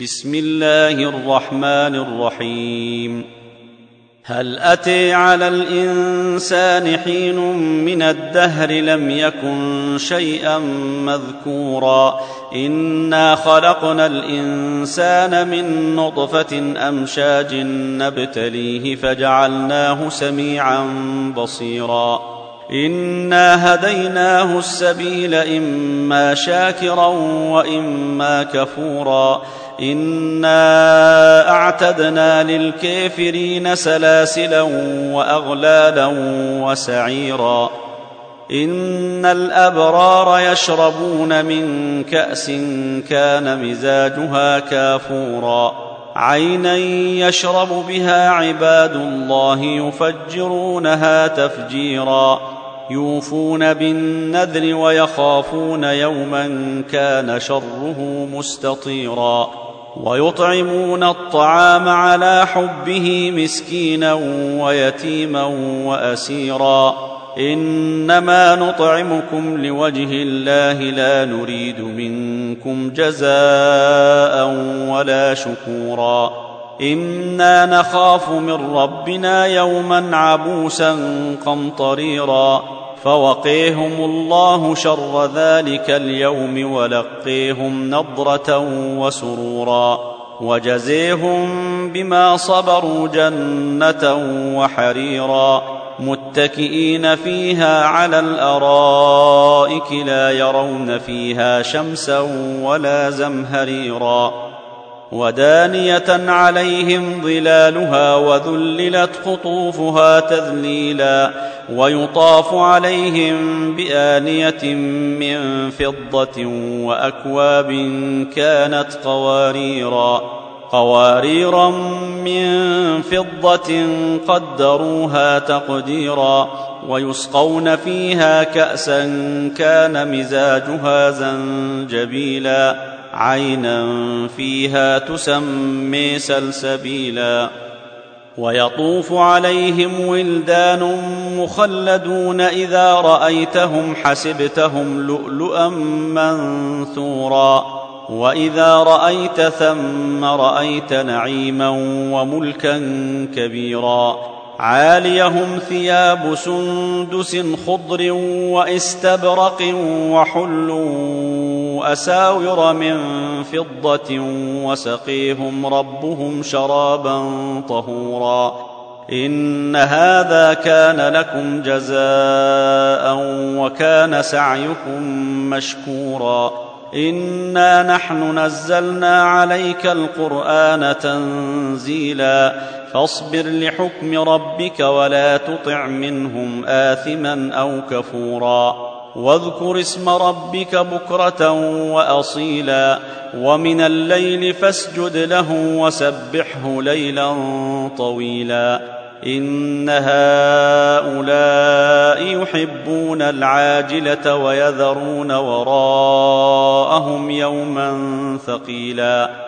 بسم الله الرحمن الرحيم. هل أتي على الإنسان حين من الدهر لم يكن شيئا مذكورا؟ إنا خلقنا الإنسان من نطفة أمشاج نبتليه فجعلناه سميعا بصيرا. انا هديناه السبيل اما شاكرا واما كفورا انا اعتدنا للكافرين سلاسلا واغلالا وسعيرا ان الابرار يشربون من كاس كان مزاجها كافورا عينا يشرب بها عباد الله يفجرونها تفجيرا يوفون بالنذر ويخافون يوما كان شره مستطيرا ويطعمون الطعام على حبه مسكينا ويتيما وأسيرا إنما نطعمكم لوجه الله لا نريد منكم جزاء ولا شكورا إنا نخاف من ربنا يوما عبوسا قمطريرا فوقيهم الله شر ذلك اليوم ولقيهم نضرة وسرورا وجزيهم بما صبروا جنة وحريرا متكئين فيها على الأرائك لا يرون فيها شمسا ولا زمهريرا ودانية عليهم ظلالها وذللت قطوفها تذليلا ويطاف عليهم بآنية من فضة وأكواب كانت قواريرا قواريرا من فضة قدروها تقديرا ويسقون فيها كأسا كان مزاجها زنجبيلا عينا فيها تسمي سلسبيلا. ويطوف عليهم ولدان مخلدون إذا رأيتهم حسبتهم لؤلؤا منثورا وإذا رأيت ثم رأيت نعيما وملكا كبيرا عاليهم ثياب سندس خضر وإستبرق وحلوا أساور من فضة وسقيهم ربهم شرابا طهورا. إن هذا كان لكم جزاء وكان سعيكم مشكورا. إنا نحن نزلنا عليك القرآن تنزيلا. فاصبر لحكم ربك ولا تطع منهم آثما أو كفورا. واذكر اسم ربك بكرة وأصيلا ومن الليل فاسجد له وسبحه ليلا طويلا إن هؤلاء يحبون العاجلة ويذرون وراءهم يوما ثقيلا